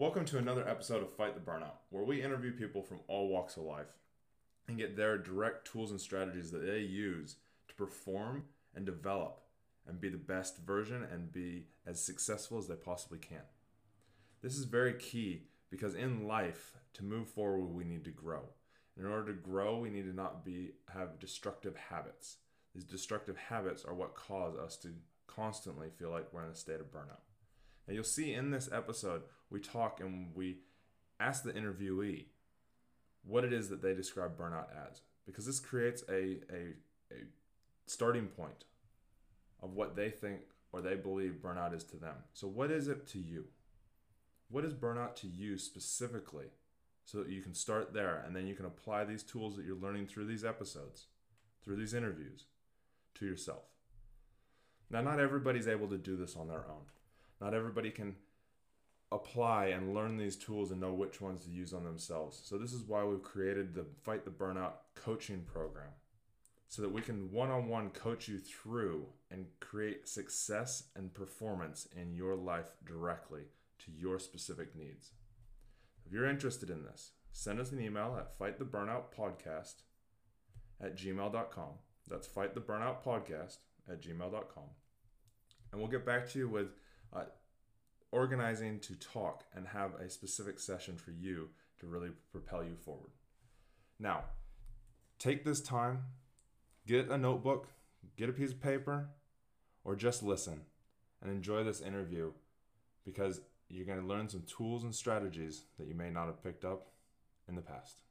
Welcome to another episode of Fight the Burnout, where we interview people from all walks of life and get their direct tools and strategies that they use to perform and develop and be the best version and be as successful as they possibly can. This is very key because in life, to move forward, we need to grow. In order to grow, we need to not be have destructive habits. These destructive habits are what cause us to constantly feel like we're in a state of burnout. Now you'll see in this episode, we talk and we ask the interviewee what it is that they describe burnout as, because this creates a, a, a starting point of what they think or they believe burnout is to them. So, what is it to you? What is burnout to you specifically? So that you can start there and then you can apply these tools that you're learning through these episodes, through these interviews, to yourself. Now, not everybody's able to do this on their own. Not everybody can apply and learn these tools and know which ones to use on themselves. So this is why we've created the Fight the Burnout coaching program so that we can one-on-one coach you through and create success and performance in your life directly to your specific needs. If you're interested in this, send us an email at fighttheburnoutpodcast at gmail.com. That's fighttheburnoutpodcast at gmail.com. And we'll get back to you with uh, organizing to talk and have a specific session for you to really propel you forward. Now, take this time, get a notebook, get a piece of paper, or just listen and enjoy this interview because you're going to learn some tools and strategies that you may not have picked up in the past.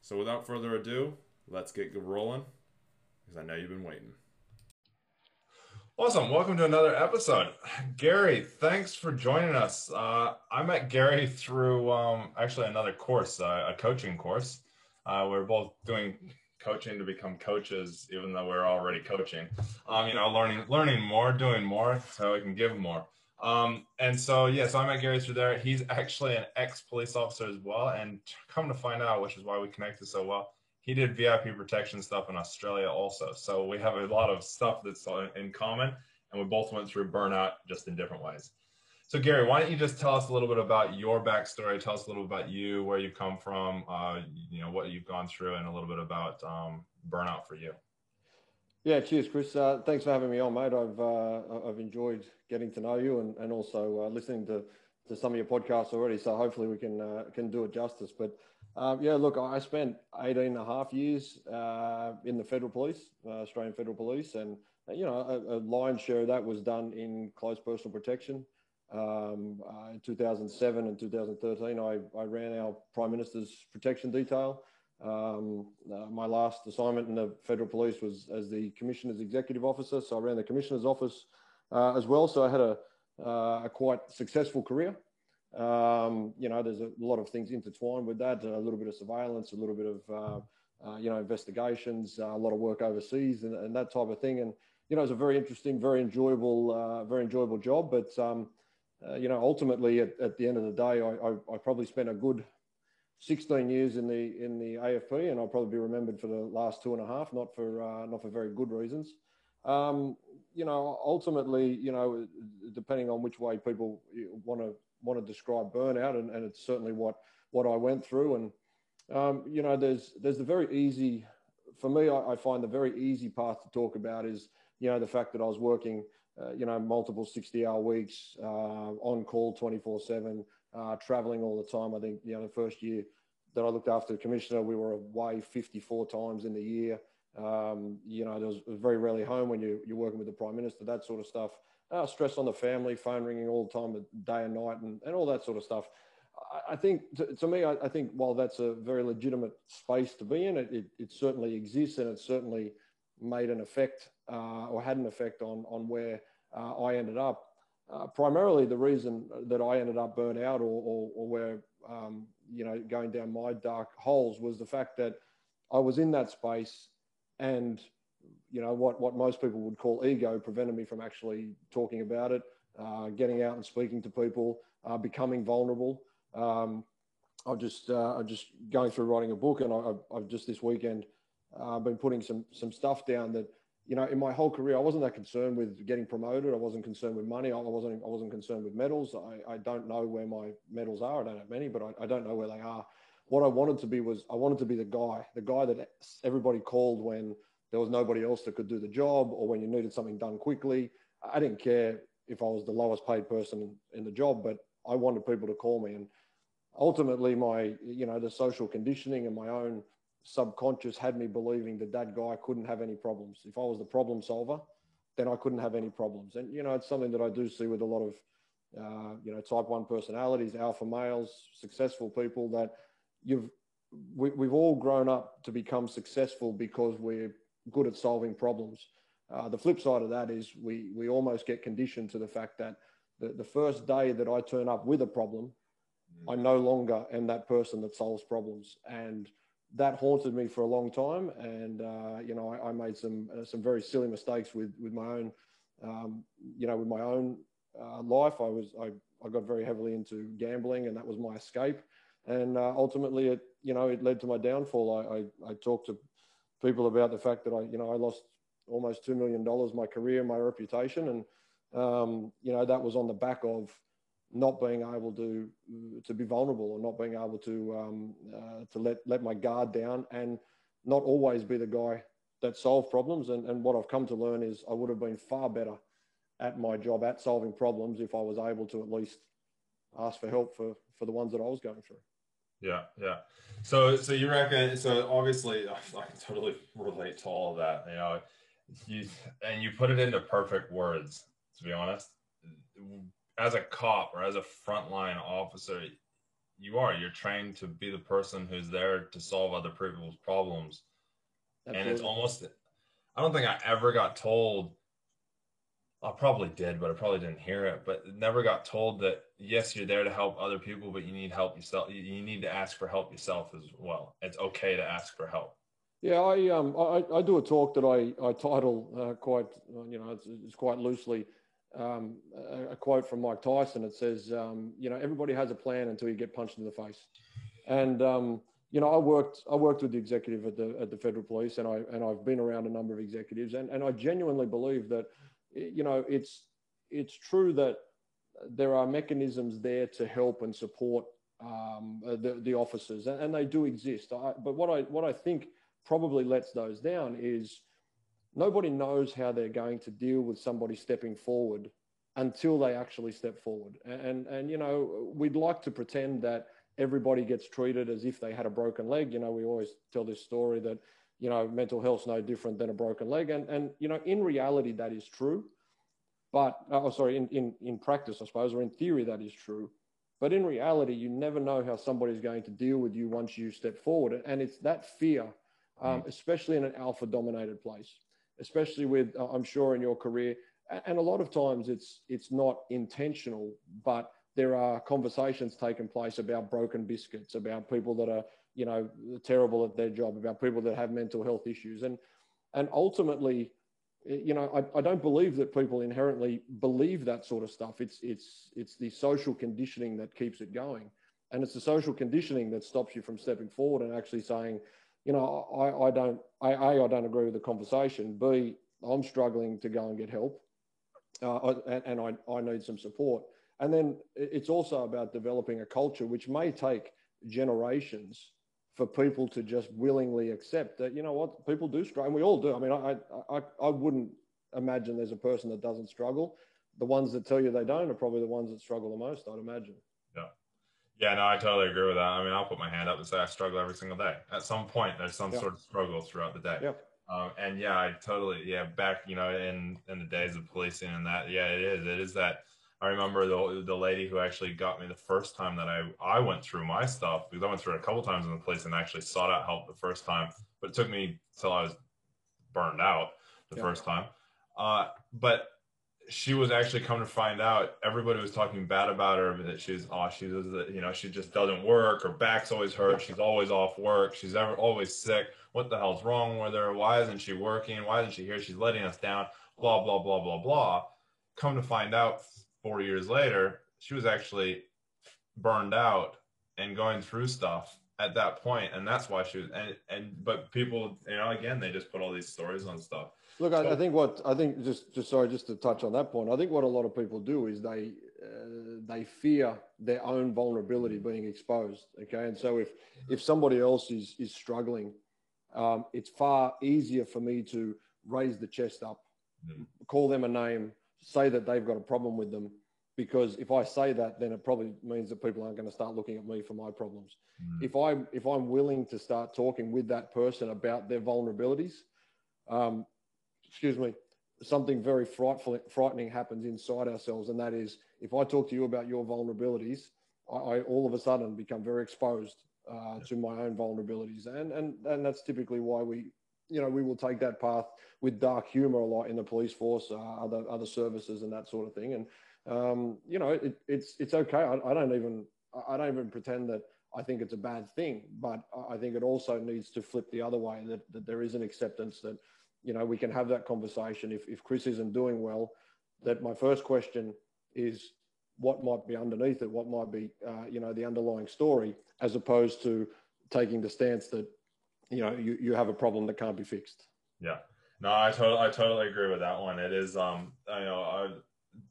So, without further ado, let's get rolling because I know you've been waiting. Awesome. Welcome to another episode. Gary, thanks for joining us. Uh, I met Gary through um, actually another course, uh, a coaching course. Uh, we're both doing coaching to become coaches, even though we're already coaching. Um, you know, learning, learning more, doing more, so we can give more. Um, and so, yeah, so I met Gary through there. He's actually an ex police officer as well. And come to find out, which is why we connected so well, he did VIP protection stuff in Australia also. So we have a lot of stuff that's in common, and we both went through burnout just in different ways. So Gary, why don't you just tell us a little bit about your backstory? Tell us a little bit about you, where you've come from, uh, you know, what you've gone through, and a little bit about um, burnout for you. Yeah, cheers, Chris. Uh, thanks for having me on, mate. I've uh, I've enjoyed getting to know you and, and also uh, listening to, to some of your podcasts already. So hopefully we can uh, can do it justice. But um, yeah, look, I spent 18 and a half years uh, in the federal police, uh, Australian Federal Police, and you know, a, a, lion's share of that was done in close personal protection. Um, uh, in 2007 and 2013, I, I, ran our Prime Minister's protection detail. Um, uh, my last assignment in the federal police was as the Commissioner's Executive Officer, so I ran the Commissioner's office uh, as well. So I had a, uh, a quite successful career. Um, you know, there's a lot of things intertwined with that, a little bit of surveillance, a little bit of, uh, uh, you know, investigations, uh, a lot of work overseas and, and, that type of thing. And, you know, it's a very interesting, very enjoyable, uh, very enjoyable job. But, um, you know, ultimately at, at, the end of the day, I, I, I, probably spent a good 16 years in the, in the AFP and I'll probably be remembered for the last two and a half, not for, uh, not for very good reasons. Um, you know, ultimately, you know, depending on which way people want to want to describe burnout, and, and it's certainly what what I went through. And um, you know, there's there's the very easy for me. I, I, find the very easy path to talk about is you know the fact that I was working uh, you know multiple 60 hour weeks uh, on call 24 seven, uh, traveling all the time. I think you know the first year that I looked after the commissioner, we were away 54 times in the year. Um, you know, there was very rarely home when you, you're working with the prime minister, that sort of stuff uh, stress on the family, phone ringing all the time, day and night, and, and all that sort of stuff. I, I think, to, to me, I, I, think while that's a very legitimate space to be in, it, it, it certainly exists and it certainly made an effect uh, or had an effect on, on where uh, I ended up. Uh, primarily, the reason that I ended up burnt out or, or, or where, um, you know, going down my dark holes was the fact that I was in that space and you know what what most people would call ego prevented me from actually talking about it, uh, getting out and speaking to people, uh, becoming vulnerable. Um, I've just uh, I'm just going through writing a book, and I, have just this weekend uh, been putting some some stuff down that you know, in my whole career, I wasn't that concerned with getting promoted. I wasn't concerned with money. I wasn't. I wasn't concerned with medals. I, I don't know where my medals are. I don't have many, but I, I don't know where they are. What I wanted to be was I wanted to be the guy, the guy that everybody called when there was nobody else that could do the job or when you needed something done quickly. I didn't care if I was the lowest paid person in the job, but I wanted people to call me. And ultimately, my you know the social conditioning and my own subconscious had me believing that that guy couldn't have any problems. If I was the problem solver, then I couldn't have any problems. And, you know, it's something that I do see with a lot of, uh, you know, type one personalities, alpha males, successful people that you've, we, we've all grown up to become successful because we're good at solving problems. Uh, the flip side of that is we, we almost get conditioned to the fact that the, the first day that I turn up with a problem, I no longer am that person that solves problems. And, that haunted me for a long time, and uh, you know I, I made some uh, some very silly mistakes with with my own, um, you know, with my own uh, life. I was I, I got very heavily into gambling, and that was my escape. And uh, ultimately, it you know it led to my downfall. I, I I talked to people about the fact that I you know I lost almost two million dollars, my career, my reputation, and um, you know that was on the back of not being able to to be vulnerable or not being able to um, uh, to let let my guard down and not always be the guy that solved problems. And, and what I've come to learn is I would have been far better at my job at solving problems if I was able to at least ask for help for for the ones that I was going through. Yeah, yeah. So so you reckon? So obviously, I can totally relate to all of that. You know, you and you put it into perfect words. To be honest, as a cop or as a frontline officer, you are you're trained to be the person who's there to solve other people's problems, Absolutely. and it's almost. I don't think I ever got told. I probably did, but I probably didn't hear it. But never got told that yes, you're there to help other people, but you need help yourself. You need to ask for help yourself as well. It's okay to ask for help. Yeah, I um I, I do a talk that I I title uh, quite you know it's, it's quite loosely um, a, a, quote from Mike Tyson. It says, um, you know, everybody has a plan until you get punched in the face. And um, you know, I worked I worked with the executive at the at the federal police, and I and I've been around a number of executives, and and I genuinely believe that, you know, it's it's true that there are mechanisms there to help and support um, the the officers, and, and they do exist. I, but what I what I think probably lets those down is nobody knows how they're going to deal with somebody stepping forward until they actually step forward. And, and, and, you know, we'd like to pretend that everybody gets treated as if they had a broken leg. You know, we always tell this story that, you know, mental health's no different than a broken leg. And, and you know, in reality, that is true. But, uh, oh, sorry, in, in, in practice, I suppose, or in theory, that is true. But in reality, you never know how somebody's going to deal with you once you step forward. And it's that fear, um, mm. especially in an alpha dominated place especially with uh, I'm sure in your career, and a lot of times it's it's not intentional, but there are conversations taking place about broken biscuits, about people that are you know terrible at their job, about people that have mental health issues, and and ultimately, you know, I, I don't believe that people inherently believe that sort of stuff. It's it's it's the social conditioning that keeps it going, and it's the social conditioning that stops you from stepping forward and actually saying, you know, I, I don't, I, A, I don't agree with the conversation. B, I'm struggling to go and get help. Uh, and, and I, I need some support. And then it's also about developing a culture which may take generations for people to just willingly accept that, you know what, people do struggle. And we all do. I mean, I, I, I wouldn't imagine there's a person that doesn't struggle. The ones that tell you they don't are probably the ones that struggle the most, I'd imagine. Yeah. Yeah, no, I totally agree with that. I mean, I'll put my hand up and say I struggle every single day. At some point, there's some sort of struggle throughout the day. Yep. Um, and yeah, I totally, yeah, back, you know, in, in the days of policing and that, yeah, it is. It is that I remember the, the lady who actually got me the first time that I, I went through my stuff because I went through it a couple times in the place and actually sought out help the first time, but it took me till I was burned out the first time. Uh, but she was actually come to find out everybody was talking bad about her that she's oh she does you know she just doesn't work her back's always hurt she's always off work she's ever always sick what the hell's wrong with her why isn't she working why isn't she here she's letting us down blah blah blah blah blah. Come to find out four years later she was actually burned out and going through stuff at that point, and that's why she was. And and but people, you know, again, they just put all these stories on stuff. Look, so, I, I, think what I think just just sorry, just to touch on that point. I think what a lot of people do is they uh, they fear their own vulnerability being exposed. Okay, and so if if somebody else is is struggling, um, it's far easier for me to raise the chest up, mm. call them a name, say that they've got a problem with them, because if I say that, then it probably means that people aren't going to start looking at me for my problems. Mm. If I if I'm willing to start talking with that person about their vulnerabilities, um, excuse me, something very frightful, frightening happens inside ourselves, and that is if I talk to you about your vulnerabilities, I, I all of a sudden become very exposed uh, to my own vulnerabilities, and and and that's typically why we, you know, we will take that path with dark humor a lot in the police force, uh, other other services, and that sort of thing, and um, you know, it, it's it's okay. I, I don't even I don't even pretend that I think it's a bad thing, but I think it also needs to flip the other way that, that there is an acceptance that, you know, we can have that conversation. If, if Chris isn't doing well, that my first question is what might be underneath it, what might be, uh, you know, the underlying story, as opposed to taking the stance that, you know, you, you have a problem that can't be fixed. Yeah. No, I totally, I totally agree with that one. It is, um, I know, I,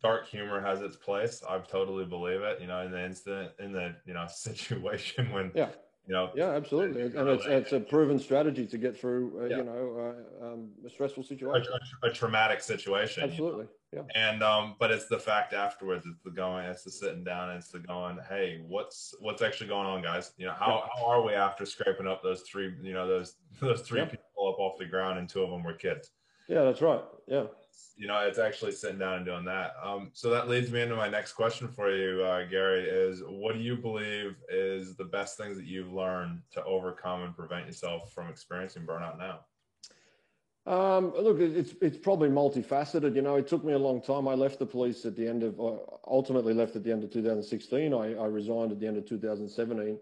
dark humor has its place. I totally believe it. You know, in the instant, in the you know situation when yeah. You know, yeah, absolutely, and it's it's a proven strategy to get through, uh, yeah. you know, uh, um, a stressful situation, a, a, a, traumatic situation. Absolutely, you know? yeah. And um, but it's the fact afterwards. It's the going. It's the sitting down. It's the going. Hey, what's what's actually going on, guys? You know, how, yeah. how are we after scraping up those three? You know, those those three yeah. people up off the ground, and two of them were kids. Yeah, that's right. Yeah you know, it's actually sitting down and doing that. Um, so that leads me into my next question for you, uh, Gary, is what do you believe is the best things that you've learned to overcome and prevent yourself from experiencing burnout now? Um, look, it's it's probably multifaceted. You know, it took me a long time. I left the police at the end of, uh, ultimately left at the end of 2016. I, I resigned at the end of 2017,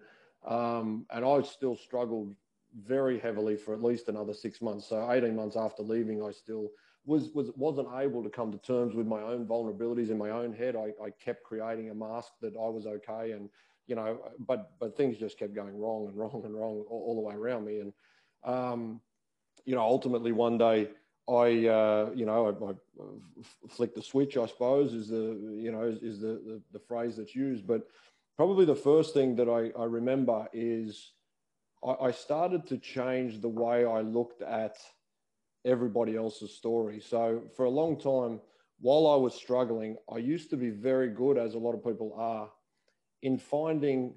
um, and I still struggled very heavily for at least another six months. So 18 months after leaving, I still was was wasn't able to come to terms with my own vulnerabilities in my own head. I, I kept creating a mask that I was okay, and you know, but but things just kept going wrong and wrong and wrong all, all the way around me. And um, you know, ultimately one day I uh, you know I, I flicked the switch. I suppose is the you know is, is the, the, the phrase that's used. But probably the first thing that I, I remember is I, I started to change the way I looked at everybody else's story. So for a long time, while I was struggling, I used to be very good, as a lot of people are, in finding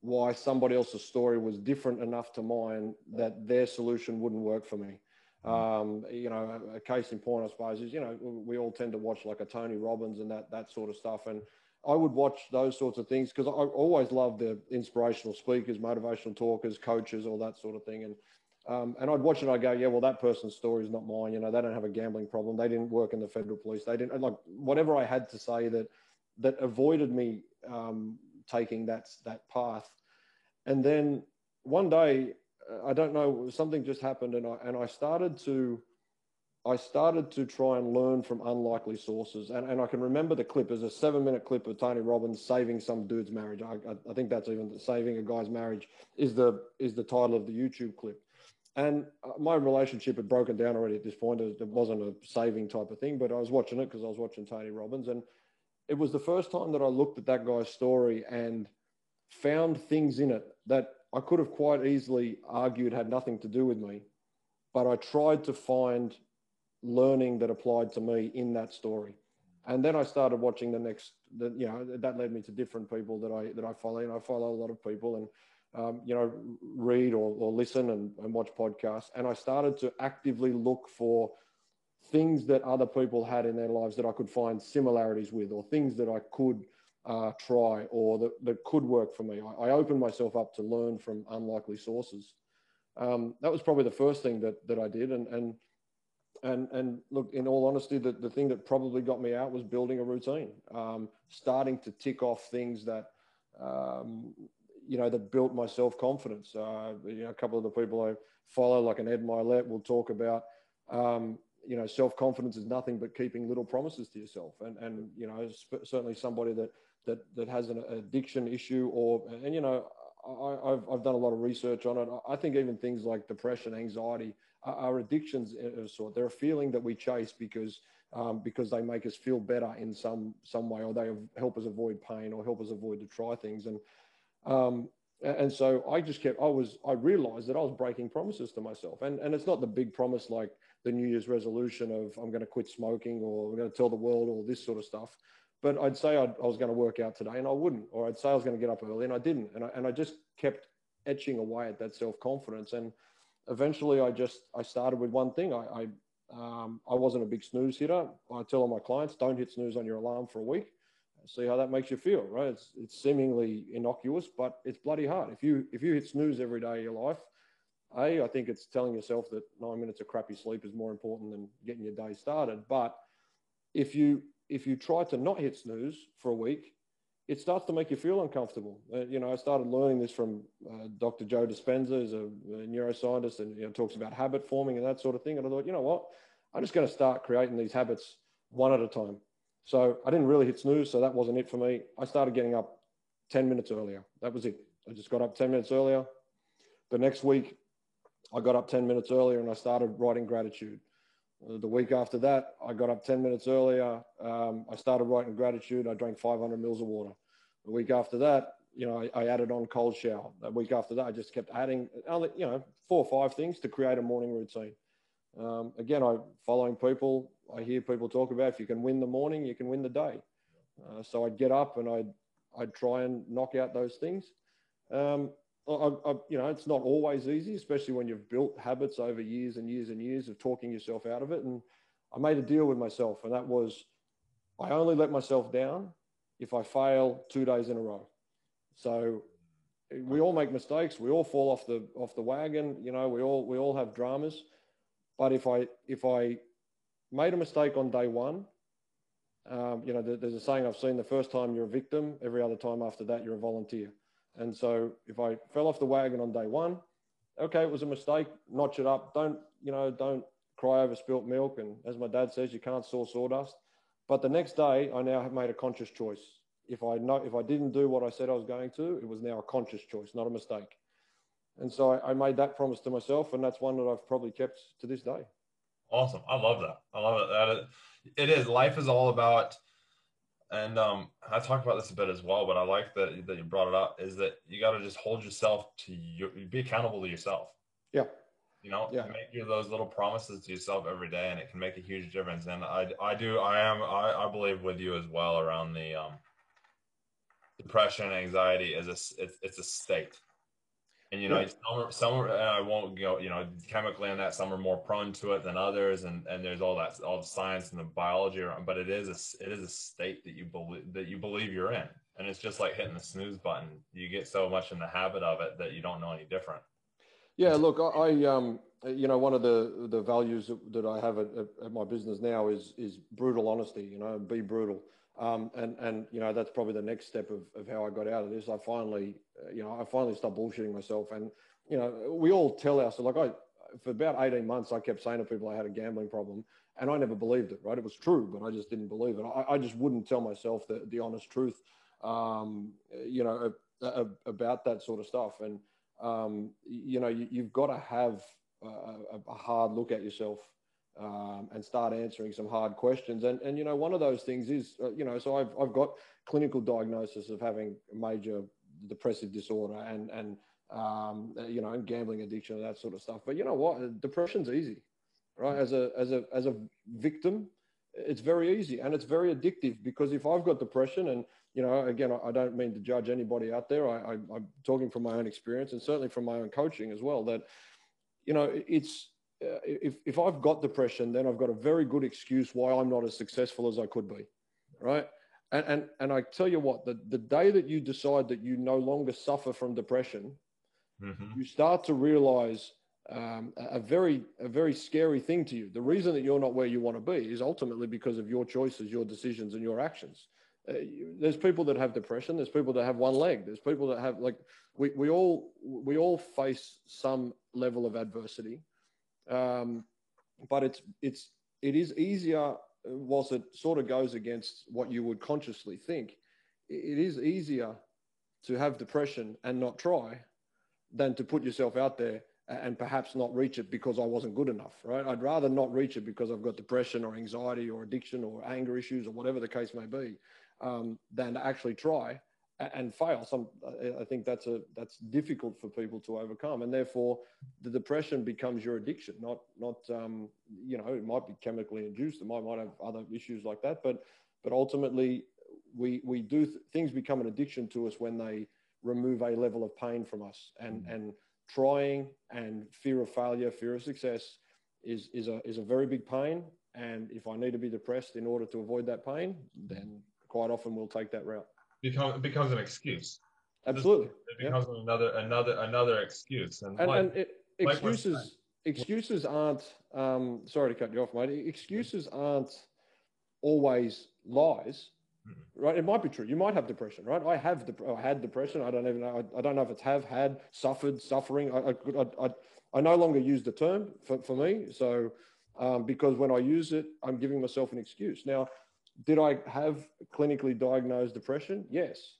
why somebody else's story was different enough to mine that their solution wouldn't work for me. Um, you know, a, case in point, I suppose, is you know we all tend to watch like a Tony Robbins and that that sort of stuff, and I would watch those sorts of things because I always love the inspirational speakers, motivational talkers, coaches, all that sort of thing, and um, and I'd watch it I'd go, yeah, well, that person's story is not mine. You know, they don't have a gambling problem. They didn't work in the federal police. They didn't like whatever I had to say that that avoided me um, taking that that path. And then one day, uh, I don't know, something just happened, and I and I started to. I started to try and learn from unlikely sources. And, and I can remember the clip as a seven minute clip of Tony Robbins saving some dude's marriage. I, I, I think that's even saving a guy's marriage is the, is the title of the YouTube clip. And uh, my relationship had broken down already at this point. It wasn't a saving type of thing, but I was watching it because I was watching Tony Robbins. And it was the first time that I looked at that guy's story and found things in it that I could have quite easily argued had nothing to do with me. But I tried to find learning that applied to me in that story. And then I started watching the next, the, you know, that led me to different people that I that I follow. And I follow a lot of people, and um, you know, read or, or listen and, and watch podcasts. And I started to actively look for things that other people had in their lives that I could find similarities with, or things that I could uh, try or that, that could work for me. I, I, opened myself up to learn from unlikely sources. Um, that was probably the first thing that, that I did. And, and, and, and look, in all honesty, the, the thing that probably got me out was building a routine, um, starting to tick off things that, um, you know, that built my self confidence. Uh, you know, a couple of the people I follow, like an Ed Mylett, will talk about, um, you know, self confidence is nothing but keeping little promises to yourself. And, and you know, certainly somebody that, that, that has an addiction issue or, and, you know, I, have I've done a lot of research on it. I think even things like depression, anxiety are, are addictions of sort. They're a feeling that we chase because um, because they make us feel better in some some way, or they help us avoid pain, or help us avoid to try things. And um, and so I just kept. I was. I realized that I was breaking promises to myself, and and it's not the big promise like the New Year's resolution of I'm going to quit smoking or I'm going to tell the world all this sort of stuff. But I'd say I'd, i was going to work out today and I wouldn't, or I'd say I was going to get up early and I didn't. And I, and I just kept etching away at that self confidence. And eventually I just, I started with one thing. I, I, um, I wasn't a big snooze hitter. I tell all my clients, don't hit snooze on your alarm for a week. See how that makes you feel, right? It's, it's seemingly innocuous, but it's bloody hard. If you, if you hit snooze every day of your life, a, I think it's telling yourself that nine minutes of crappy sleep is more important than getting your day started. But if you if you try to not hit snooze for a week, it starts to make you feel uncomfortable. Uh, you know, I started learning this from uh, Dr. Joe Dispenza, who's a, a neuroscientist, and you know, talks about habit forming and that sort of thing. And I thought, you know what, I'm just going to start creating these habits one at a time. So I didn't really hit snooze, so that wasn't it for me. I started getting up 10 minutes earlier. That was it. I just got up 10 minutes earlier. The next week, I got up 10 minutes earlier and I started writing gratitude. Uh, the week after that, I got up 10 minutes earlier. Um, I started writing gratitude. I drank 500 mils of water. The week after that, you know, I, I, added on cold shower. The week after that, I just kept adding, you know, four or five things to create a morning routine. Um, again, I'm following people. I hear people talk about if you can win the morning, you can win the day. Uh, so I'd get up and I'd I'd try and knock out those things. Um, I, I, you know, it's not always easy, especially when you've built habits over years and years and years of talking yourself out of it. And I made a deal with myself, and that was I only let myself down if I fail two days in a row. So we all make mistakes. We all fall off the off the wagon. You know, we all we all have dramas. But if I if I made a mistake on day one, um, you know, there's a saying I've seen: the first time you're a victim, every other time after that you're a volunteer. And so if I fell off the wagon on day one, okay, it was a mistake, notch it up. Don't, you know, don't cry over spilt milk. And as my dad says, you can't saw sawdust. But the next day, I now have made a conscious choice. If I know, if I didn't do what I said I was going to, it was now a conscious choice, not a mistake. And so I, I made that promise to myself, and that's one that I've probably kept to this day. Awesome. I love that. I love it. That is, it is. Life is all about and um, I talked about this a bit as well, but I like that that you brought it up. Is that you got to just hold yourself to your, be accountable to yourself. Yeah. You know, yeah. make those little promises to yourself every day, and it can make a huge difference. And I, I do, I am, I, I believe with you as well around the um, depression, anxiety is a, it's, it's a state. And you know, yeah. some are, some are, I won't go, you know, chemically on that. Some are more prone to it than others, and and there's all that, all the science and the biology around. But it is a, it is a state that you believe that you believe you're in, and it's just like hitting the snooze button. You get so much in the habit of it that you don't know any different. Yeah, look, I, I um, you know, one of the the values that I have at, at my business now is is brutal honesty. You know, be brutal. Um, and and you know that's probably the next step of, of how I got out of this. I finally, uh, you know, I finally stopped bullshitting myself. And you know, we all tell ourselves like I for about eighteen months I kept saying to people I had a gambling problem, and I never believed it. Right, it was true, but I just didn't believe it. I, I just wouldn't tell myself the the honest truth, um, you know, about that sort of stuff. And um, you know, you, have got to have a, a hard look at yourself um, and start answering some hard questions. And, and, you know, one of those things is, uh, you know, so I've, I've got clinical diagnosis of having major depressive disorder and, and um, you know, and gambling addiction and that sort of stuff. But you know what? Depression's easy, right? As a, as a, as a victim, it's very easy and it's very addictive because if I've got depression and, you know, again, I, don't mean to judge anybody out there. I, I, I'm talking from my own experience and certainly from my own coaching as well that, you know, it's, uh, if, if I've got depression, then I've got a very good excuse why I'm not as successful as I could be, right? And, and, and I tell you what, the, the day that you decide that you no longer suffer from depression, mm-hmm. you start to realize um, a very a very scary thing to you. The reason that you're not where you want to be is ultimately because of your choices, your decisions, and your actions. Uh, you, there's people that have depression. There's people that have one leg. There's people that have like we, we all we all face some level of adversity. Um, but it's it's it is easier whilst it sort of goes against what you would consciously think. It is easier to have depression and not try than to put yourself out there and perhaps not reach it because I wasn't good enough, right? I'd rather not reach it because I've got depression or anxiety or addiction or anger issues or whatever the case may be, um, than to actually try and fail. Some, I think that's a that's difficult for people to overcome, and therefore the depression becomes your addiction. Not not um, you know it might be chemically induced. It might might have other issues like that, but but ultimately we we do th- things become an addiction to us when they remove a level of pain from us, and mm-hmm. and trying and fear of failure, fear of success is is a is a very big pain. And if I need to be depressed in order to avoid that pain, then quite often we'll take that route become becomes an excuse. Absolutely, it becomes another another another excuse. And, and, like, and it, excuses like excuses aren't. Um, sorry to cut you off, mate. Excuses aren't always lies. Mm-hmm. Right, it might be true. You might have depression, right? I have, dep- I had depression. I don't even know. I, I, don't know if it's have had, suffered, suffering. I, I, I, I no longer use the term for, for me. So, um, because when I use it, I'm giving myself an excuse. Now, did I have clinically diagnosed depression? Yes.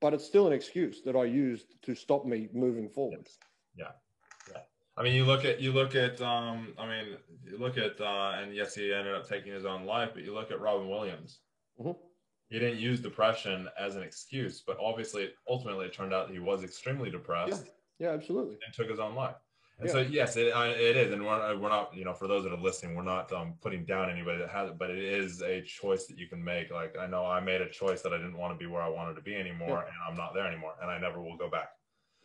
But it's still an excuse that I used to stop me moving forward. Yeah. Yeah. I mean, you look at, you look at, um, I mean, you look at, uh, and yes, he ended up taking his own life, but you look at Robin Williams. Mm-hmm. He didn't use depression as an excuse, but obviously, ultimately, it turned out he was extremely depressed. Yeah, yeah absolutely. And took his own life. And yeah. so yes, it, it is, and we're, we're not you know for those that are listening, we're not um, putting down anybody that has it, but it is a choice that you can make. Like I know I made a choice that I didn't want to be where I wanted to be anymore, yeah. and I'm not there anymore, and I never will go back.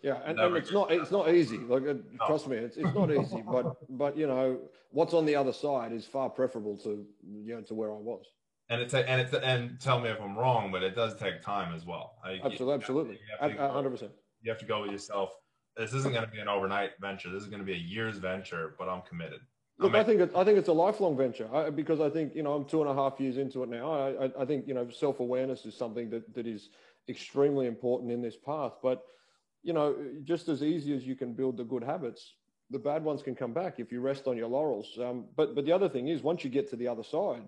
Yeah, and, and it's not it's not easy. Like uh, no. trust me, it's it's not easy. but but you know what's on the other side is far preferable to you know to where I was. And it's and it's and tell me if I'm wrong, but it does take time as well. I, absolutely, absolutely, hundred percent. You have to go with yourself this isn't going to be an overnight venture. This is going to be a year's venture, but I'm committed. Look, I think it, I think it's a lifelong venture I, because I think you know I'm two and a half years into it now. I, I, I think you know self awareness is something that that is extremely important in this path. But you know, just as easy as you can build the good habits, the bad ones can come back if you rest on your laurels. Um, but but the other thing is, once you get to the other side,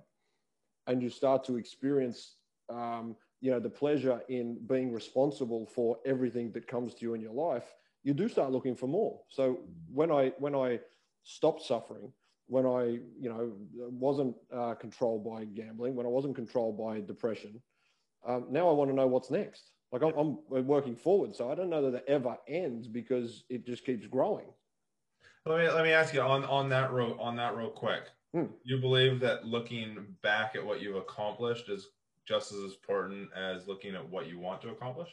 and you start to experience, um, you know, the pleasure in being responsible for everything that comes to you in your life, you do start looking for more. So when I when I stopped suffering, when I you know wasn't uh, controlled by gambling, when I wasn't controlled by depression, um, now I want to know what's next. Like I'm, I'm, working forward, so I don't know that it ever ends because it just keeps growing. Let me let me ask you on on that real on that real quick. Hmm. You believe that looking back at what you've accomplished is just as important as looking at what you want to accomplish?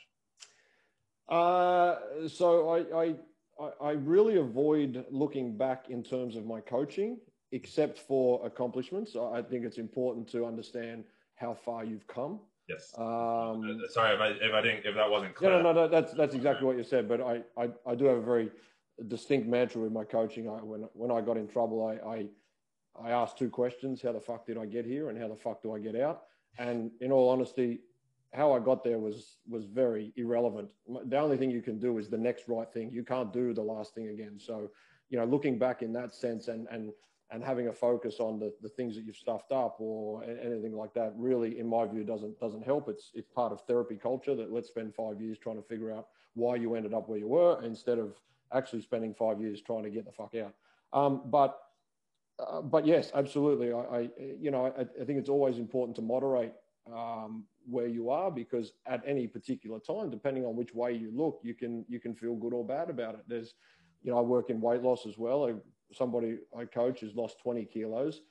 Uh, so I, I, I really avoid looking back in terms of my coaching, except for accomplishments. I think it's important to understand how far you've come. Yes. Um, uh, Sorry if I if I didn't if that wasn't clear. No, no, no. That's that's exactly what you said. But I I, I do have a very distinct mantra with my coaching. I, when when I got in trouble, I, I I asked two questions: How the fuck did I get here, and how the fuck do I get out? And in all honesty, how I got there was was very irrelevant. The only thing you can do is the next right thing. You can't do the last thing again. So, you know, looking back in that sense and and and having a focus on the, the things that you've stuffed up or anything like that really in my view doesn't doesn't help it's it's part of therapy culture that let's spend five years trying to figure out why you ended up where you were instead of actually spending five years trying to get the fuck out um, but uh, but yes absolutely I, I you know I, I, think it's always important to moderate um, where you are because at any particular time, depending on which way you look, you can you can feel good or bad about it. There's, you know, I work in weight loss as well. I, somebody I coach has lost 20 kilos,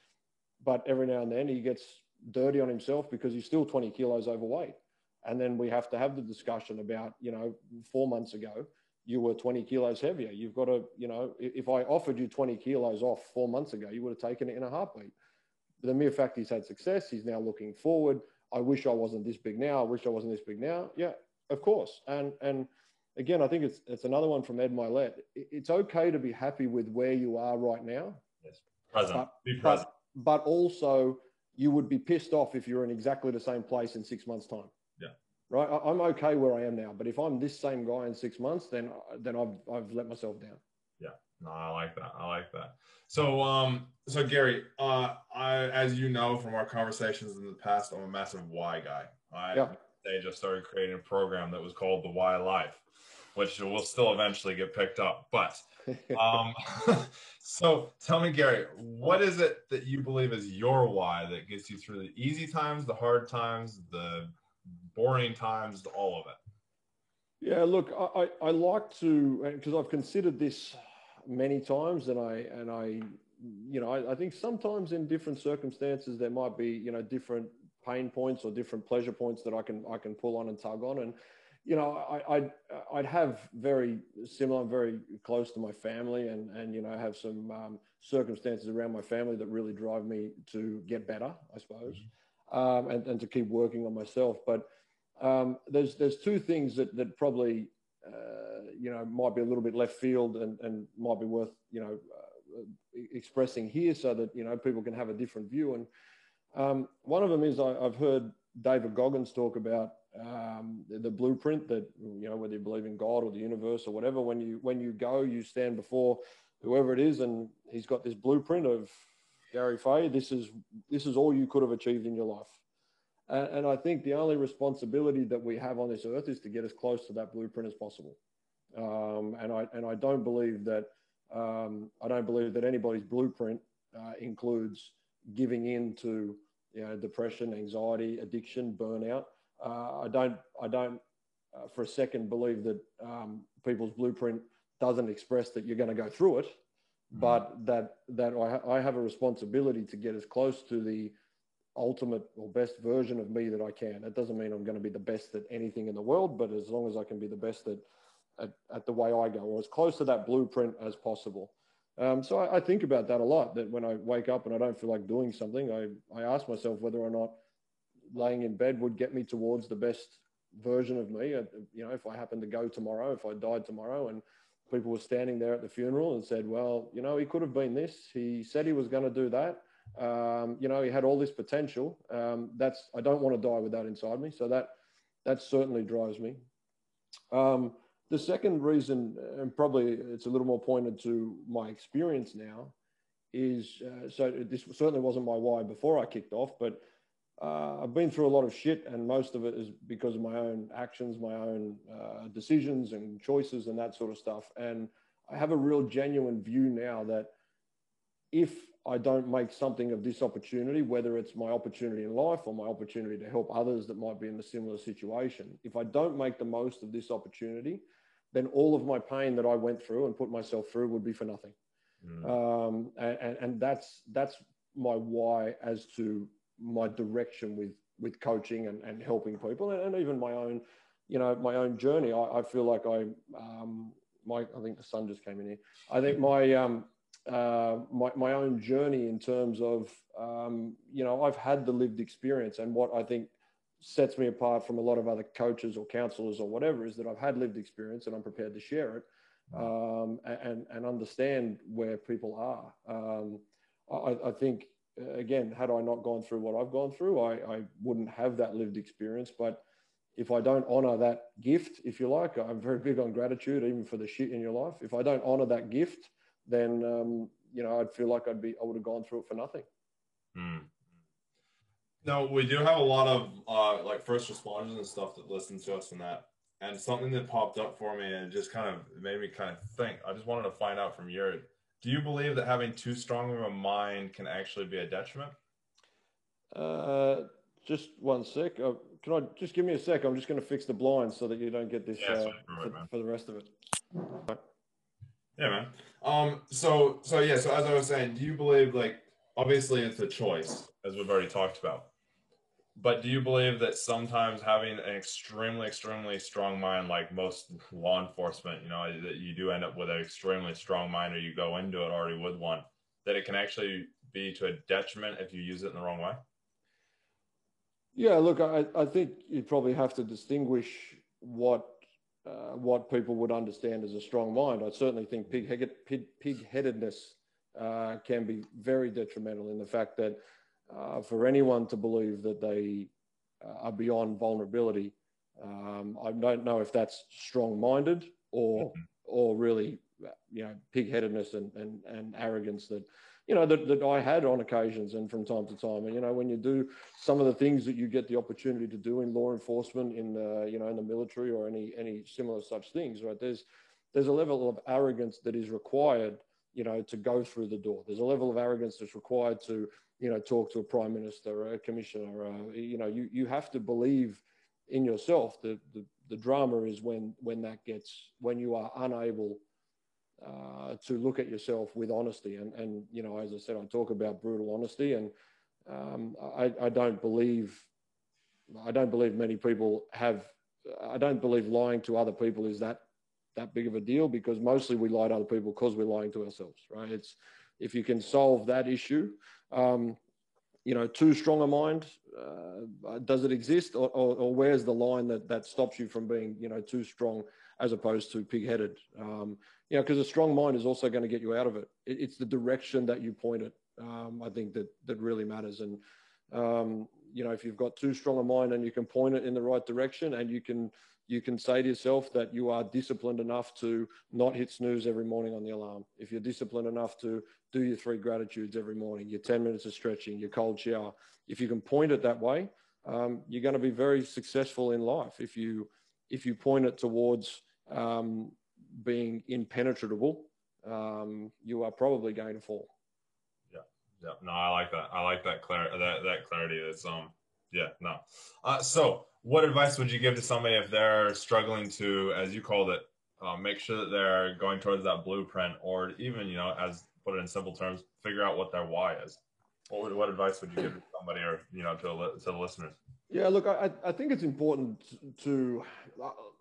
but every now and then he gets dirty on himself because he's still 20 kilos overweight. And then we have to have the discussion about, you know, four months ago, you were 20 kilos heavier. You've got to, you know, if I offered you 20 kilos off four months ago, you would have taken it in a heartbeat. But the mere fact he's had success, he's now looking forward I wish I wasn't this big now. I wish I wasn't this big now. Yeah, of course. And and again, I think it's it's another one from Ed Mylett. It's okay to be happy with where you are right now. Yes, present. But, be present. But, but also, you would be pissed off if you're in exactly the same place in six months' time. Yeah. Right. I, I'm okay where I am now, but if I'm this same guy in six months, then then I've I've let myself down. Yeah. No, I like that. I like that. So, um, so Gary, uh, I, as you know from our conversations in the past, I'm a massive why guy. I, yeah. they just started creating a program that was called the Why Life, which will still eventually get picked up. But um, so tell me, Gary, what is it that you believe is your why that gets you through the easy times, the hard times, the boring times, all of it? Yeah, look, I, I like to because I've considered this many times, and I and I, you know, I, I think sometimes in different circumstances there might be you know different pain points or different pleasure points that I can I can pull on and tug on, and you know, I, I'd, I'd have very similar, very close to my family, and and you know, have some um, circumstances around my family that really drive me to get better, I suppose, mm-hmm. um, and and to keep working on myself. But um, there's there's two things that that probably uh, you know might be a little bit left field and and might be worth you know uh, expressing here so that you know people can have a different view. And um, one of them is I, I've heard David Goggins talk about um, the, the, blueprint that you know whether you believe in God or the universe or whatever. When you when you go, you stand before whoever it is, and he's got this blueprint of Gary Fay. This is this is all you could have achieved in your life. And, and I think the only responsibility that we have on this earth is to get as close to that blueprint as possible. Um, and I and I don't believe that um, I don't believe that anybody's blueprint uh, includes giving in to you know, depression, anxiety, addiction, burnout. Uh, I don't, I don't uh, for a second believe that um, people's blueprint doesn't express that you're going to go through it, mm-hmm. but that that I, I have a responsibility to get as close to the ultimate or best version of me that I can. That doesn't mean I'm going to be the best at anything in the world, but as long as I can be the best at at, at the way I go, or as close to that blueprint as possible. Um, so I, I, think about that a lot. That when I wake up and I don't feel like doing something, I, I ask myself whether or not laying in bed would get me towards the best version of me. Uh, you know, if I happened to go tomorrow, if I died tomorrow, and people were standing there at the funeral and said, "Well, you know, he could have been this. He said he was going to do that. Um, you know, he had all this potential. Um, that's I don't want to die with that inside me. So that that certainly drives me. Um, the second reason, and probably it's a little more pointed to my experience now, is uh, so this certainly wasn't my why before I kicked off, but uh, I've been through a lot of shit, and most of it is because of my own actions, my own uh, decisions and choices, and that sort of stuff. And I have a real genuine view now that if I don't make something of this opportunity, whether it's my opportunity in life or my opportunity to help others that might be in a similar situation, if I don't make the most of this opportunity, then all of my pain that I went through and put myself through would be for nothing. Mm. Um, and, and that's that's my why as to my direction with with coaching and, and helping people and, and even my own you know my own journey i, I feel like i um my i think the sun just came in here i think my um uh, my, my own journey in terms of um, you know i've had the lived experience and what i think sets me apart from a lot of other coaches or counselors or whatever is that i've had lived experience and i'm prepared to share it um, and and understand where people are um, I, I think again, had I not gone through what I've gone through, I, I wouldn't have that lived experience. But if I don't honor that gift, if you like, I'm very big on gratitude, even for the shit in your life. If I don't honor that gift, then um, you know I'd feel like I'd be I would have gone through it for nothing. Hmm. Now we do have a lot of uh, like first responders and stuff that listen to us and that. And something that popped up for me and just kind of made me kind of think. I just wanted to find out from your do you believe that having too strong of a mind can actually be a detriment? Uh, just one sec. Uh, can I just give me a sec? I'm just going to fix the blinds so that you don't get this yeah, uh, for, for, the rest of it. Yeah, man. Um. So, so yeah. So as I was saying, do you believe like obviously it's a choice, as we've already talked about. But do you believe that sometimes having an extremely, extremely strong mind, like most law enforcement, you know, that you do end up with an extremely strong mind or you go into it already with one, that it can actually be to a detriment if you use it in the wrong way? Yeah, look, I, I think you probably have to distinguish what uh, what people would understand as a strong mind. I certainly think pig-headed, headedness uh, can be very detrimental in the fact that uh, for anyone to believe that they uh, are beyond vulnerability. Um, I don't know if that's strong-minded or mm-hmm. or really, you know, pig-headedness and, and, and arrogance that you know, that, that I had on occasions and from time to time. And, you know, when you do some of the things that you get the opportunity to do in law enforcement, in, the, you know, in the military or any, any similar such things, right? There's, there's a level of arrogance that is required, you know, to go through the door. There's a level of arrogance that's required to, you know, talk to a prime minister or a commissioner. Uh, you know, you, you have to believe in yourself. The, the, the drama is when, when that gets, when you are unable uh, to look at yourself with honesty. And, and, you know, as I said, I talk about brutal honesty and um, I, I don't believe, I don't believe many people have, I don't believe lying to other people is that, that big of a deal because mostly we lie to other people because we're lying to ourselves, right? It's, if you can solve that issue, um, you know, too strong a mind, uh, does it exist or, or, or, where's the line that, that stops you from being, you know, too strong as opposed to pig-headed? Um, you know, because a strong mind is also going to get you out of it. it. It's the direction that you point it. Um, I think that that really matters. And um, you know, if you've got too strong a mind and you can point it in the right direction, and you can you can say to yourself that you are disciplined enough to not hit snooze every morning on the alarm. If you're disciplined enough to do your three gratitudes every morning, your 10 minutes of stretching, your cold shower, if you can point it that way, um, you're going to be very successful in life. If you if you point it towards um, being impenetrable, um, you are probably going to fall. Yeah, yeah. No, I like that. I like that clar- that that clarity. That's um, yeah, no. Uh, so, what advice would you give to somebody if they're struggling to, as you called it, uh, make sure that they're going towards that blueprint, or even you know, as put it in simple terms, figure out what their why is. What would, what advice would you give to somebody, or you know, to to the listeners? Yeah, look, I I think it's important to,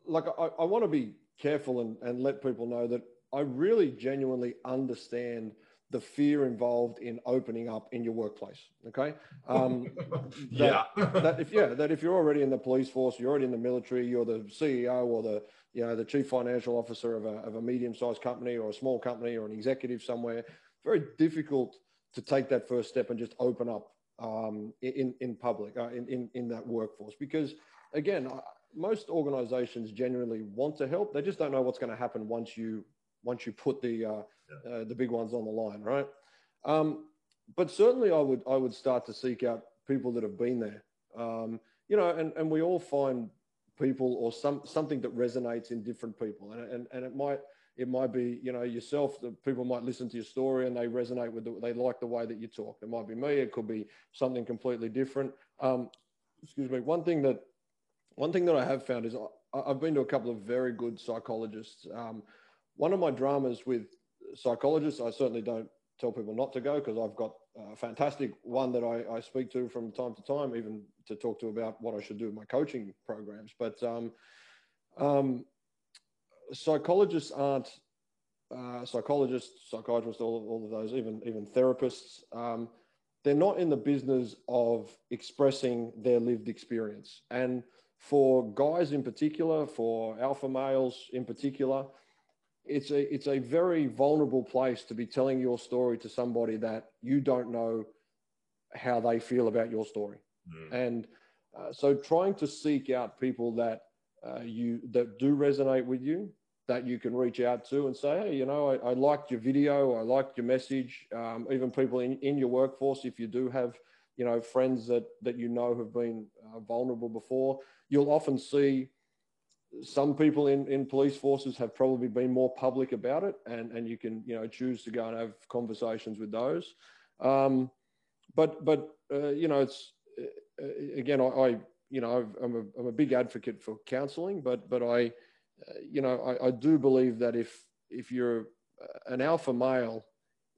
like, I, I want to be careful and, and let people know that I really genuinely understand the fear involved in opening up in your workplace. Okay. Um, yeah. that if yeah, that if you're already in the police force, you're already in the military, you're the CEO or the you know the chief financial officer of a, of a medium-sized company or a small company or an executive somewhere, very difficult to take that first step and just open up um, in in public uh, in, in in that workforce because again most organizations genuinely want to help. They just don't know what's going to happen once you once you put the uh, yeah. uh, the big ones on the line, right? Um, but certainly, I would I would start to seek out people that have been there. Um, you know, and, and we all find people or some something that resonates in different people, and and, and it might it might be you know yourself that people might listen to your story and they resonate with the, they like the way that you talk. It might be me. It could be something completely different. Um, excuse me. One thing that one thing that I have found is I, have been to a couple of very good psychologists. Um, one of my dramas with psychologists, I certainly don't tell people not to go because I've got a fantastic one that I, I, speak to from time to time, even to talk to about what I should do with my coaching programs. But um, um, psychologists aren't uh, psychologists, psychiatrists, all, all of those, even even therapists. Um, they're not in the business of expressing their lived experience and for guys in particular, for alpha males in particular, it's a it's a very vulnerable place to be telling your story to somebody that you don't know how they feel about your story, mm. and uh, so trying to seek out people that uh, you that do resonate with you, that you can reach out to and say, hey, you know, I, I liked your video, I liked your message. Um, even people in, in your workforce, if you do have, you know, friends that that you know have been uh, vulnerable before, you'll often see some people in, in police forces have probably been more public about it and, and you can you know choose to go and have conversations with those. Um, but but uh, you know it's uh, again I, I, you know I'm a, I'm a big advocate for counseling but but I uh, you know I, I do believe that if if you're an alpha male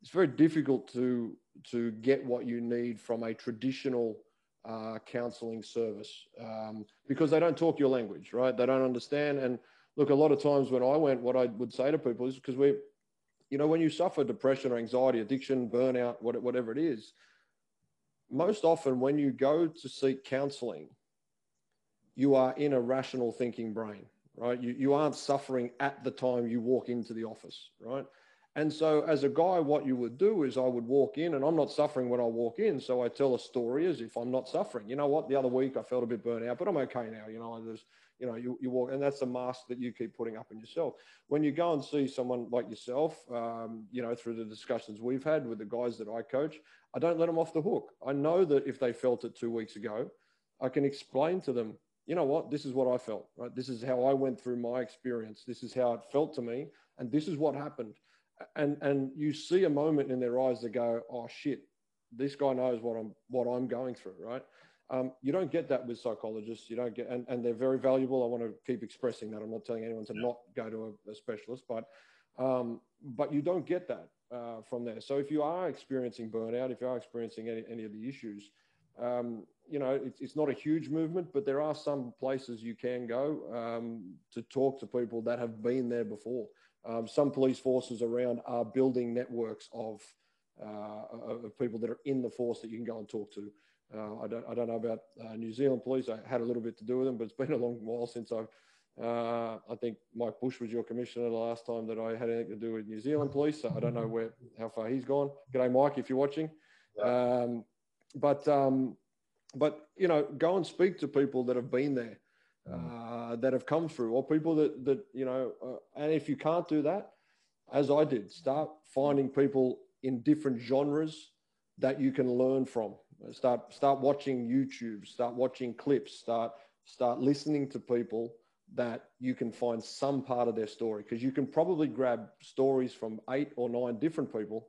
it's very difficult to to get what you need from a traditional uh, counseling service um, because they don't talk your language, right? They don't understand. And look, a lot of times when I went, what I would say to people is because we, you know, when you suffer depression or anxiety, addiction, burnout, whatever it is, most often when you go to seek counseling, you are in a rational thinking brain, right? You, you aren't suffering at the time you walk into the office, right? And so, as a guy, what you would do is I would walk in, and I'm not suffering when I walk in. So I tell a story as if I'm not suffering. You know what? The other week I felt a bit burnt out, but I'm okay now. You know, there's, you know, you, you walk, and that's the mask that you keep putting up in yourself. When you go and see someone like yourself, um, you know, through the discussions we've had with the guys that I coach, I don't let them off the hook. I know that if they felt it two weeks ago, I can explain to them, you know what, this is what I felt, right? This is how I went through my experience. This is how it felt to me, and this is what happened and and you see a moment in their eyes that go, oh shit, this guy knows what I'm what I'm going through, right? Um, you don't get that with psychologists. You don't get, and, and they're very valuable. I want to keep expressing that. I'm not telling anyone to yeah. not go to a, a specialist, but um, but you don't get that uh, from there. So if you are experiencing burnout, if you are experiencing any, any of the issues, um, you know, it's, it's not a huge movement, but there are some places you can go um, to talk to people that have been there before. Um, some police forces around are building networks of, uh, of people that are in the force that you can go and talk to. Uh, I, don't, I don't know about uh, New Zealand police. I had a little bit to do with them, but it's been a long while since I've. Uh, I think Mike Bush was your commissioner the last time that I had anything to do with New Zealand police. So I don't know where how far he's gone. G'day, Mike, if you're watching. Um, but um, but you know, go and speak to people that have been there. Mm. uh, that have come through, or people that that you know. Uh, and if you can't do that, as I did, start finding people in different genres that you can learn from. Start start watching YouTube. Start watching clips. Start start listening to people that you can find some part of their story because you can probably grab stories from eight or nine different people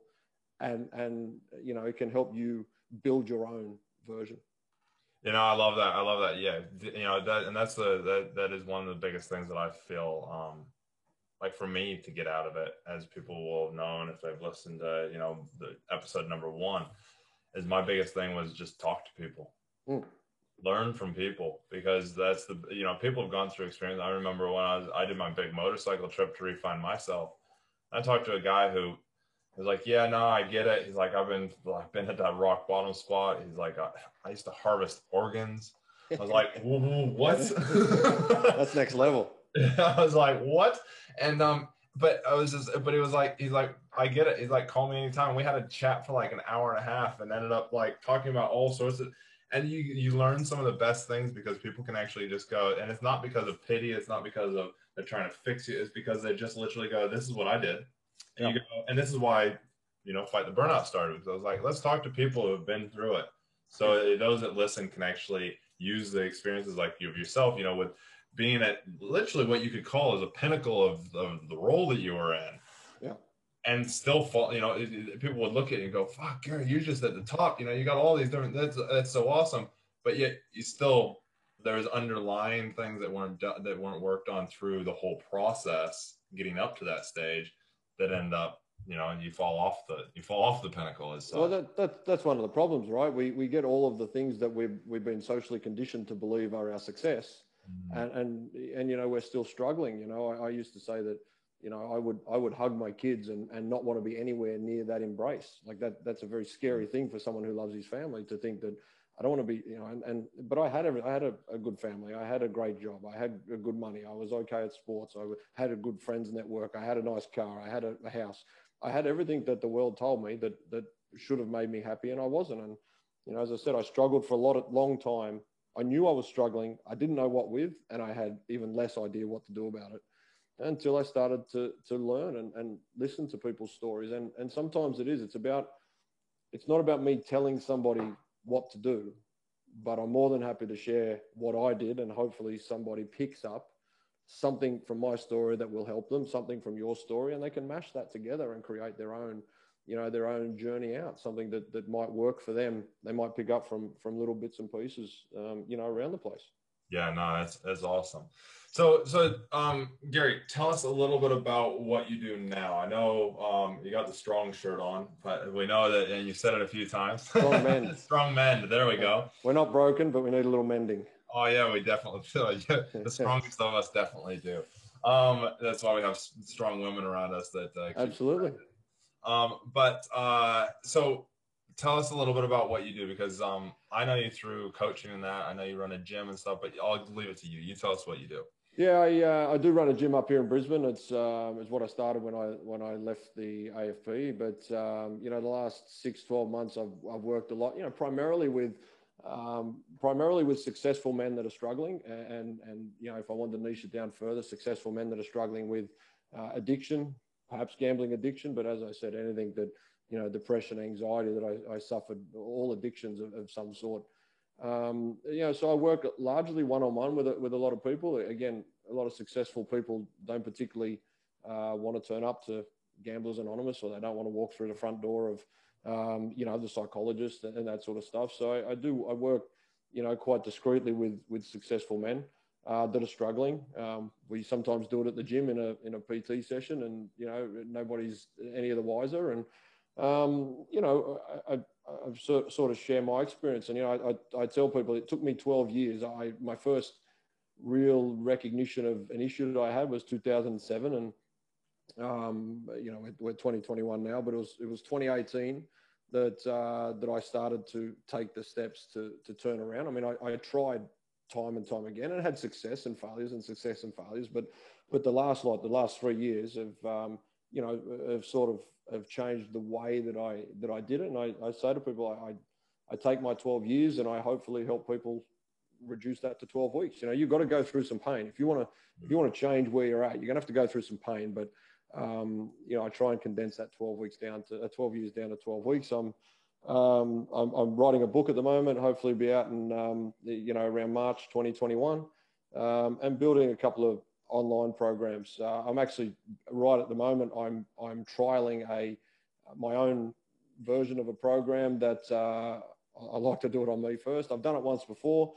and and you know it can help you build your own version you know, I love that. I love that. Yeah, you know that, and that's the that that is one of the biggest things that I feel um, like for me to get out of it, as people will have known if they've listened to you know the episode number one, is my biggest thing was just talk to people, mm. learn from people because that's the you know people have gone through experience. I remember when I was I did my big motorcycle trip to refine myself. I talked to a guy who He's like, yeah, no, I get it. He's like, I've been like been at that rock bottom spot. He's like, I, I used to harvest organs. I was like, what? That's next level. I was like, what? And um, but I was just, but it was like, he's like, I get it. He's like, call me anytime. We had a chat for like an hour and a half, and ended up like talking about all sorts of. And you you learn some of the best things because people can actually just go, and it's not because of pity. It's not because of they're trying to fix you. It's because they just literally go, this is what I did and, go, and this is why, you know, Fight the Burnout started because I was like, let's talk to people who have been through it. So those that listen can actually use the experiences like you of yourself, you know, with being at literally what you could call as a pinnacle of, of the role that you were in. Yeah. And still fall, you know, it, it, people would look at you and go, fuck, Gary, you're just at the top. You know, you got all these different, that's, that's so awesome. But yet you still, there's underlying things that weren't done, that weren't worked on through the whole process getting up to that stage that end up you know and you fall off the you fall off the pinnacle as such. well that, that that's one of the problems right we we get all of the things that we've we've been socially conditioned to believe are our success mm-hmm. and and and you know we're still struggling you know I, I, used to say that you know i would i would hug my kids and and not want to be anywhere near that embrace like that that's a very scary thing for someone who loves his family to think that I don't want to be, you know, and, and but I had a, I had a, a, good family. I had a great job. I had a good money. I was okay at sports. I had a good friends network. I had a nice car. I had a, a house. I had everything that the world told me that that should have made me happy, and I wasn't. And you know, as I said, I struggled for a lot of long time. I knew I was struggling. I didn't know what with, and I had even less idea what to do about it until I started to to learn and, and listen to people's stories. And and sometimes it is. It's about. It's not about me telling somebody what to do, but I'm more than happy to share what I did, and hopefully somebody picks up something from my story that will help them, something from your story, and they can mash that together and create their own, you know, their own journey out. Something that that might work for them. They might pick up from from little bits and pieces, um, you know, around the place. Yeah, no, that's that's awesome. So, so um, Gary, tell us a little bit about what you do now. I know um, you got the strong shirt on, but we know that, and you said it a few times. Strong men. strong men. There we go. We're not broken, but we need a little mending. Oh yeah, we definitely feel the strongest of us definitely do. Um, that's why we have strong women around us that uh, absolutely. Um, but uh, so tell us a little bit about what you do because um, I know you through coaching and that. I know you run a gym and stuff, but I'll leave it to you. You tell us what you do. Yeah, I, uh, I do run a gym up here in Brisbane. It's um, it's what I started when I when I left the AFP. But um, you know, the last six twelve months, I've I've worked a lot. You know, primarily with um, primarily with successful men that are struggling, and and you know, if I wanted to niche it down further, successful men that are struggling with uh, addiction, perhaps gambling addiction, but as I said, anything that you know, depression, anxiety that I, I suffered, all addictions of, of some sort. Um, you know, so I work largely one on one with with a lot of people. Again, a lot of successful people don't particularly uh, want to turn up to Gamblers Anonymous, or they don't want to walk through the front door of um, you know the psychologist and, that sort of stuff. So I, I, do I work you know quite discreetly with with successful men uh, that are struggling. Um, we sometimes do it at the gym in a in a PT session, and you know nobody's any of the wiser. And um, you know I, I I've sort, of share my experience. And, you know, I, I, tell people it took me 12 years. I, my first real recognition of an issue that I had was 2007. And, um, you know, we're 2021 now, but it was, it was 2018 that, uh, that I started to take the steps to, to turn around. I mean, I, I tried time and time again and had success and failures and success and failures, but, but the last, lot, the last three years of, um, you know, have sort of have changed the way that I that I did it. And I, I say to people, I, I take my 12 years and I hopefully help people reduce that to 12 weeks. You know, you've got to go through some pain if you want to if you want to change where you're at. You're gonna have to go through some pain, but um, you know, I try and condense that 12 weeks down to uh, 12 years down to 12 weeks. I'm um, I'm, I'm, writing a book at the moment. Hopefully, be out in um, you know around March 2021, um, and building a couple of online programs. Uh, I'm actually right at the moment. I'm I'm trialing a my own version of a program that uh, I like to do it on me first. I've done it once before,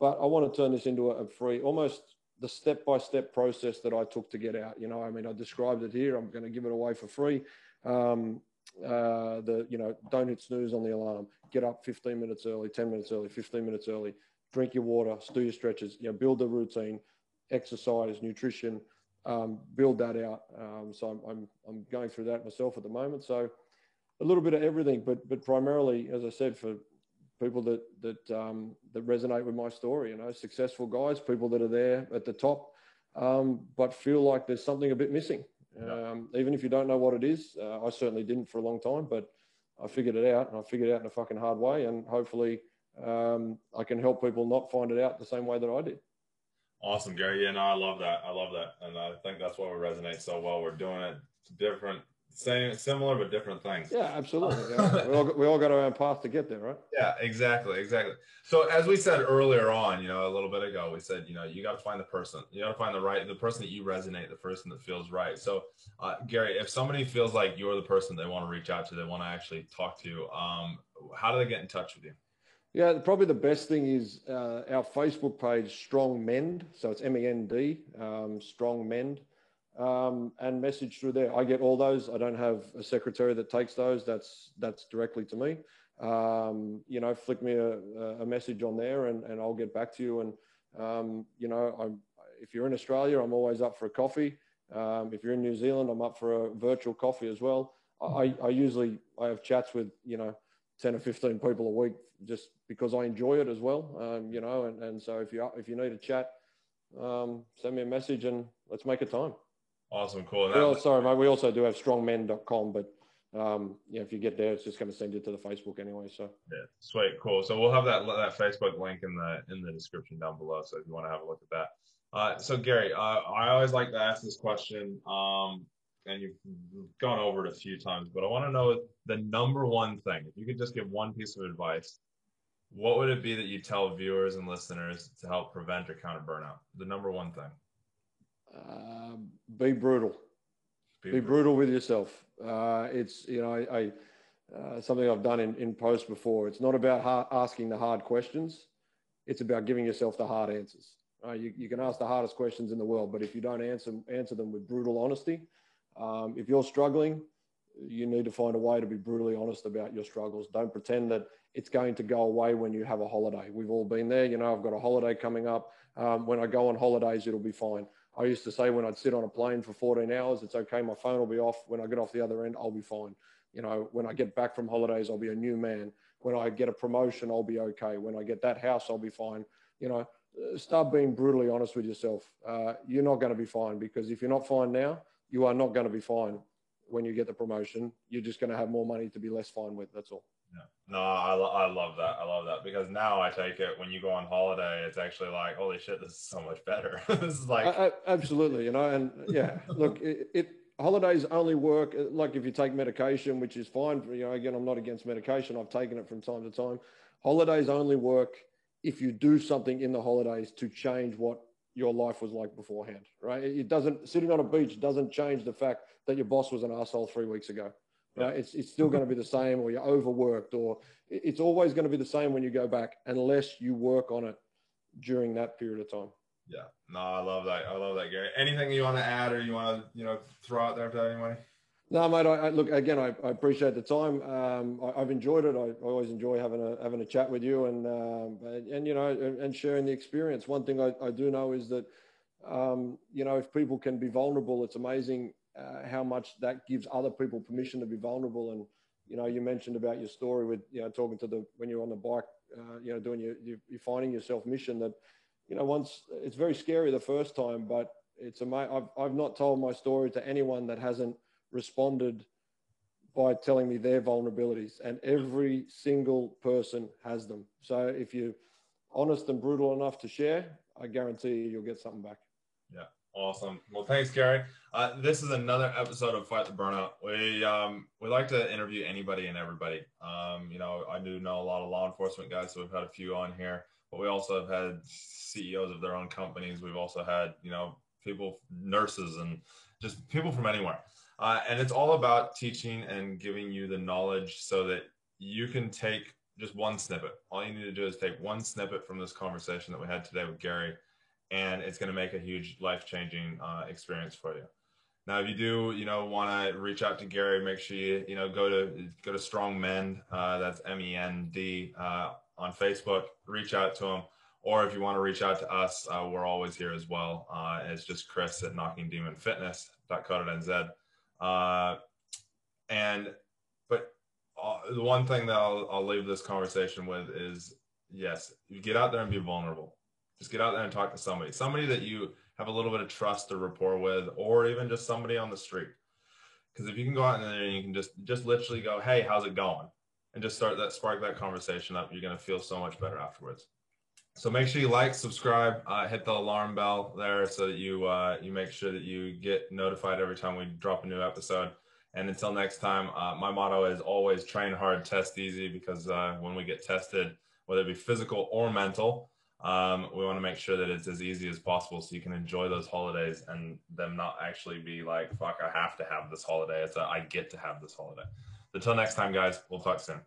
but I want to turn this into a, free, almost the step by step process that I took to get out. You know, I mean, I described it here. I'm going to give it away for free. Um, uh, the you know, don't hit snooze on the alarm. Get up 15 minutes early, 10 minutes early, 15 minutes early. Drink your water, do your stretches. You know, build a routine exercise, nutrition, um, build that out. Um, so I'm, I'm, I'm going through that myself at the moment. So a little bit of everything, but but primarily, as I said, for people that that um, that resonate with my story. You know, successful guys, people that are there at the top, um, but feel like there's something a bit missing. Yeah. Um, even if you don't know what it is, uh, I certainly didn't for a long time, but I figured it out, and I figured it out in a fucking hard way, and hopefully um, I can help people not find it out the same way that I did. Awesome, Gary. Yeah, no, I love that. I love that, and I think that's why we resonate so well. We're doing it different, same, similar but different things. Yeah, absolutely. Yeah. we all we all got our own path to get there, right? Yeah, exactly, exactly. So as we said earlier on, you know, a little bit ago, we said, you know, you got to find the person. You got to find the right, the person that you resonate, the person that feels right. So, uh, Gary, if somebody feels like you're the person they want to reach out to, they want to actually talk to, um, how do they get in touch with you? Yeah, probably the best thing is uh, our Facebook page, Strong Mend. So it's M E N D, um, Strong Mend, um, and message through there. I get all those. I don't have a secretary that takes those. That's that's directly to me. Um, you know, flick me a, a, message on there, and, and I'll get back to you. And um, you know, I'm, if you're in Australia, I'm always up for a coffee. Um, if you're in New Zealand, I'm up for a virtual coffee as well. I, I usually I have chats with you know 10 or 15 people a week just because I enjoy it as well. Um, you know, and, and so if you if you need a chat, um, send me a message and let's make a time. Awesome, cool. Well, sorry, mate. We also do have strongmend.com, but um, yeah, if you get there, it's just going to send you to the Facebook anyway. So yeah, sweet, cool. So we'll have that that Facebook link in the in the description down below. So if you want to have a look at that. Uh, so Gary, uh, I always like to ask this question. Um, and you've gone over it a few times, but I want to know the number one thing. If you could just give one piece of advice, what would it be that you tell viewers and listeners to help prevent or counter burnout? The number one thing. Uh, be brutal. Be, be brutal. brutal. with yourself. Uh, it's you know I, I uh, something I've done in, in post before. It's not about hard, asking the hard questions. It's about giving yourself the hard answers. Uh, you, you can ask the hardest questions in the world, but if you don't answer answer them with brutal honesty, um, if you're struggling, you need to find a way to be brutally honest about your struggles. Don't pretend that it's going to go away when you have a holiday. We've all been there. You know, I've got a holiday coming up. Um, when I go on holidays, it'll be fine. I used to say when I'd sit on a plane for 14 hours, it's okay. My phone will be off. When I get off the other end, I'll be fine. You know, when I get back from holidays, I'll be a new man. When I get a promotion, I'll be okay. When I get that house, I'll be fine. You know, start being brutally honest with yourself. Uh, you're not going to be fine because if you're not fine now, you are not going to be fine when you get the promotion. You're just going to have more money to be less fine with. That's all. No, I, I love that. I love that because now I take it when you go on holiday, it's actually like, holy shit, this is so much better. this is like I, I, absolutely, you know, and yeah, look, it, it, holidays only work uh, like if you take medication, which is fine. You know, again, I'm not against medication. I've taken it from time to time. Holidays only work if you do something in the holidays to change what your life was like beforehand, right? It doesn't sitting on a beach doesn't change the fact that your boss was an asshole three weeks ago. You know, it's it's still going to be the same, or you're overworked, or it's always going to be the same when you go back, unless you work on it during that period of time. Yeah, no, I love that. I love that, Gary. Anything you want to add, or you want to, you know, throw out there to anybody? No, mate. I, I look again. I, I, appreciate the time. Um, I, have enjoyed it. I, always enjoy having a having a chat with you and um, and, and, you know and, and, sharing the experience. One thing I, I do know is that um, you know if people can be vulnerable, it's amazing uh, how much that gives other people permission to be vulnerable. And you know, you mentioned about your story with you know talking to the when you're on the bike, uh, you know, doing your you're finding yourself mission that you know once it's very scary the first time, but it's amazing. I've I've not told my story to anyone that hasn't responded by telling me their vulnerabilities, and every single person has them. So if you're honest and brutal enough to share, I guarantee you you'll get something back. Yeah, awesome. Well, thanks, Gary. Uh, this is another episode of Fight the Burnout. We um, we like to interview anybody and everybody. Um, you know, I do know a lot of law enforcement guys, so we've had a few on here, but we also have had CEOs of their own companies. We've also had you know people, nurses, and just people from anywhere. Uh, and it's all about teaching and giving you the knowledge so that you can take just one snippet. All you need to do is take one snippet from this conversation that we had today with Gary, and it's going to make a huge life changing uh, experience for you. Now, if you do, you know, want to reach out to Gary, make sure you, you know, go to go to Strong Mend. Uh, that's M E N D uh, on Facebook. Reach out to him, or if you want to reach out to us, uh, we're always here as well. Uh, it's just Chris at knockingdemonfitness.co.nz. Uh, and but uh, the one thing that I'll, I'll leave this conversation with is yes, you get out there and be vulnerable. Just get out there and talk to somebody, somebody that you have a little bit of trust or rapport with, or even just somebody on the street. Because if you can go out there and you can just just literally go, "Hey, how's it going?" and just start that spark that conversation up, you're gonna feel so much better afterwards. So make sure you like, subscribe, uh, hit the alarm bell there so that you uh, you make sure that you get notified every time we drop a new episode. And until next time, uh, my motto is always train hard, test easy, because uh, when we get tested, whether it be physical or mental, um, we want to make sure that it's as easy as possible so you can enjoy those holidays and them not actually be like, fuck, I have to have this holiday. It's a, I get to have this holiday. Until next time, guys, we'll talk soon.